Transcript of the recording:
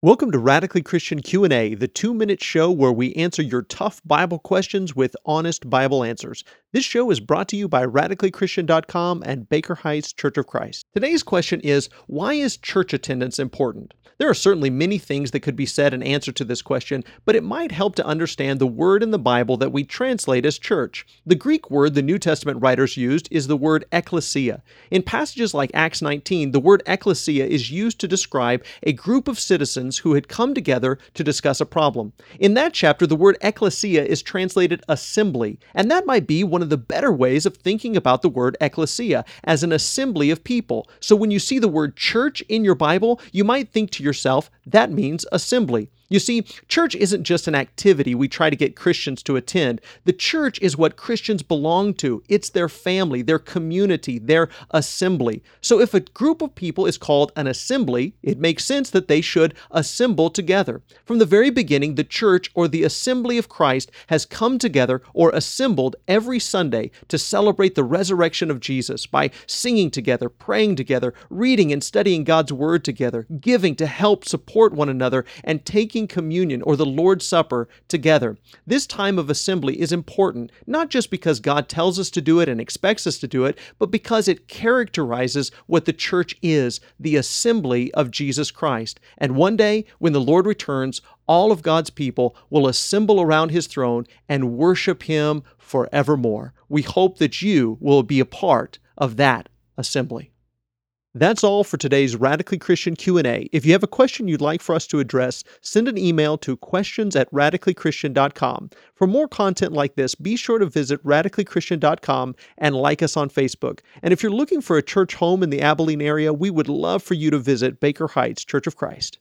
Welcome to Radically Christian Q&A, the 2-minute show where we answer your tough Bible questions with honest Bible answers. This show is brought to you by radicallychristian.com and Baker Heights Church of Christ. Today's question is, why is church attendance important? There are certainly many things that could be said in answer to this question, but it might help to understand the word in the Bible that we translate as church. The Greek word the New Testament writers used is the word ecclesia. In passages like Acts 19, the word ecclesia is used to describe a group of citizens who had come together to discuss a problem. In that chapter, the word ecclesia is translated assembly, and that might be one of the better ways of thinking about the word ecclesia as an assembly of people. So when you see the word church in your Bible, you might think to yourself, that means assembly. You see, church isn't just an activity we try to get Christians to attend. The church is what Christians belong to. It's their family, their community, their assembly. So if a group of people is called an assembly, it makes sense that they should assemble together. From the very beginning, the church or the assembly of Christ has come together or assembled every Sunday to celebrate the resurrection of Jesus by singing together, praying together, reading and studying God's word together, giving to help support one another, and taking taking communion or the Lord's Supper together. This time of assembly is important, not just because God tells us to do it and expects us to do it, but because it characterizes what the church is the assembly of Jesus Christ. And one day, when the Lord returns, all of God's people will assemble around his throne and worship him forevermore. We hope that you will be a part of that assembly. That's all for today's Radically Christian Q&A. If you have a question you'd like for us to address, send an email to questions at radicallychristian.com. For more content like this, be sure to visit radicallychristian.com and like us on Facebook. And if you're looking for a church home in the Abilene area, we would love for you to visit Baker Heights Church of Christ.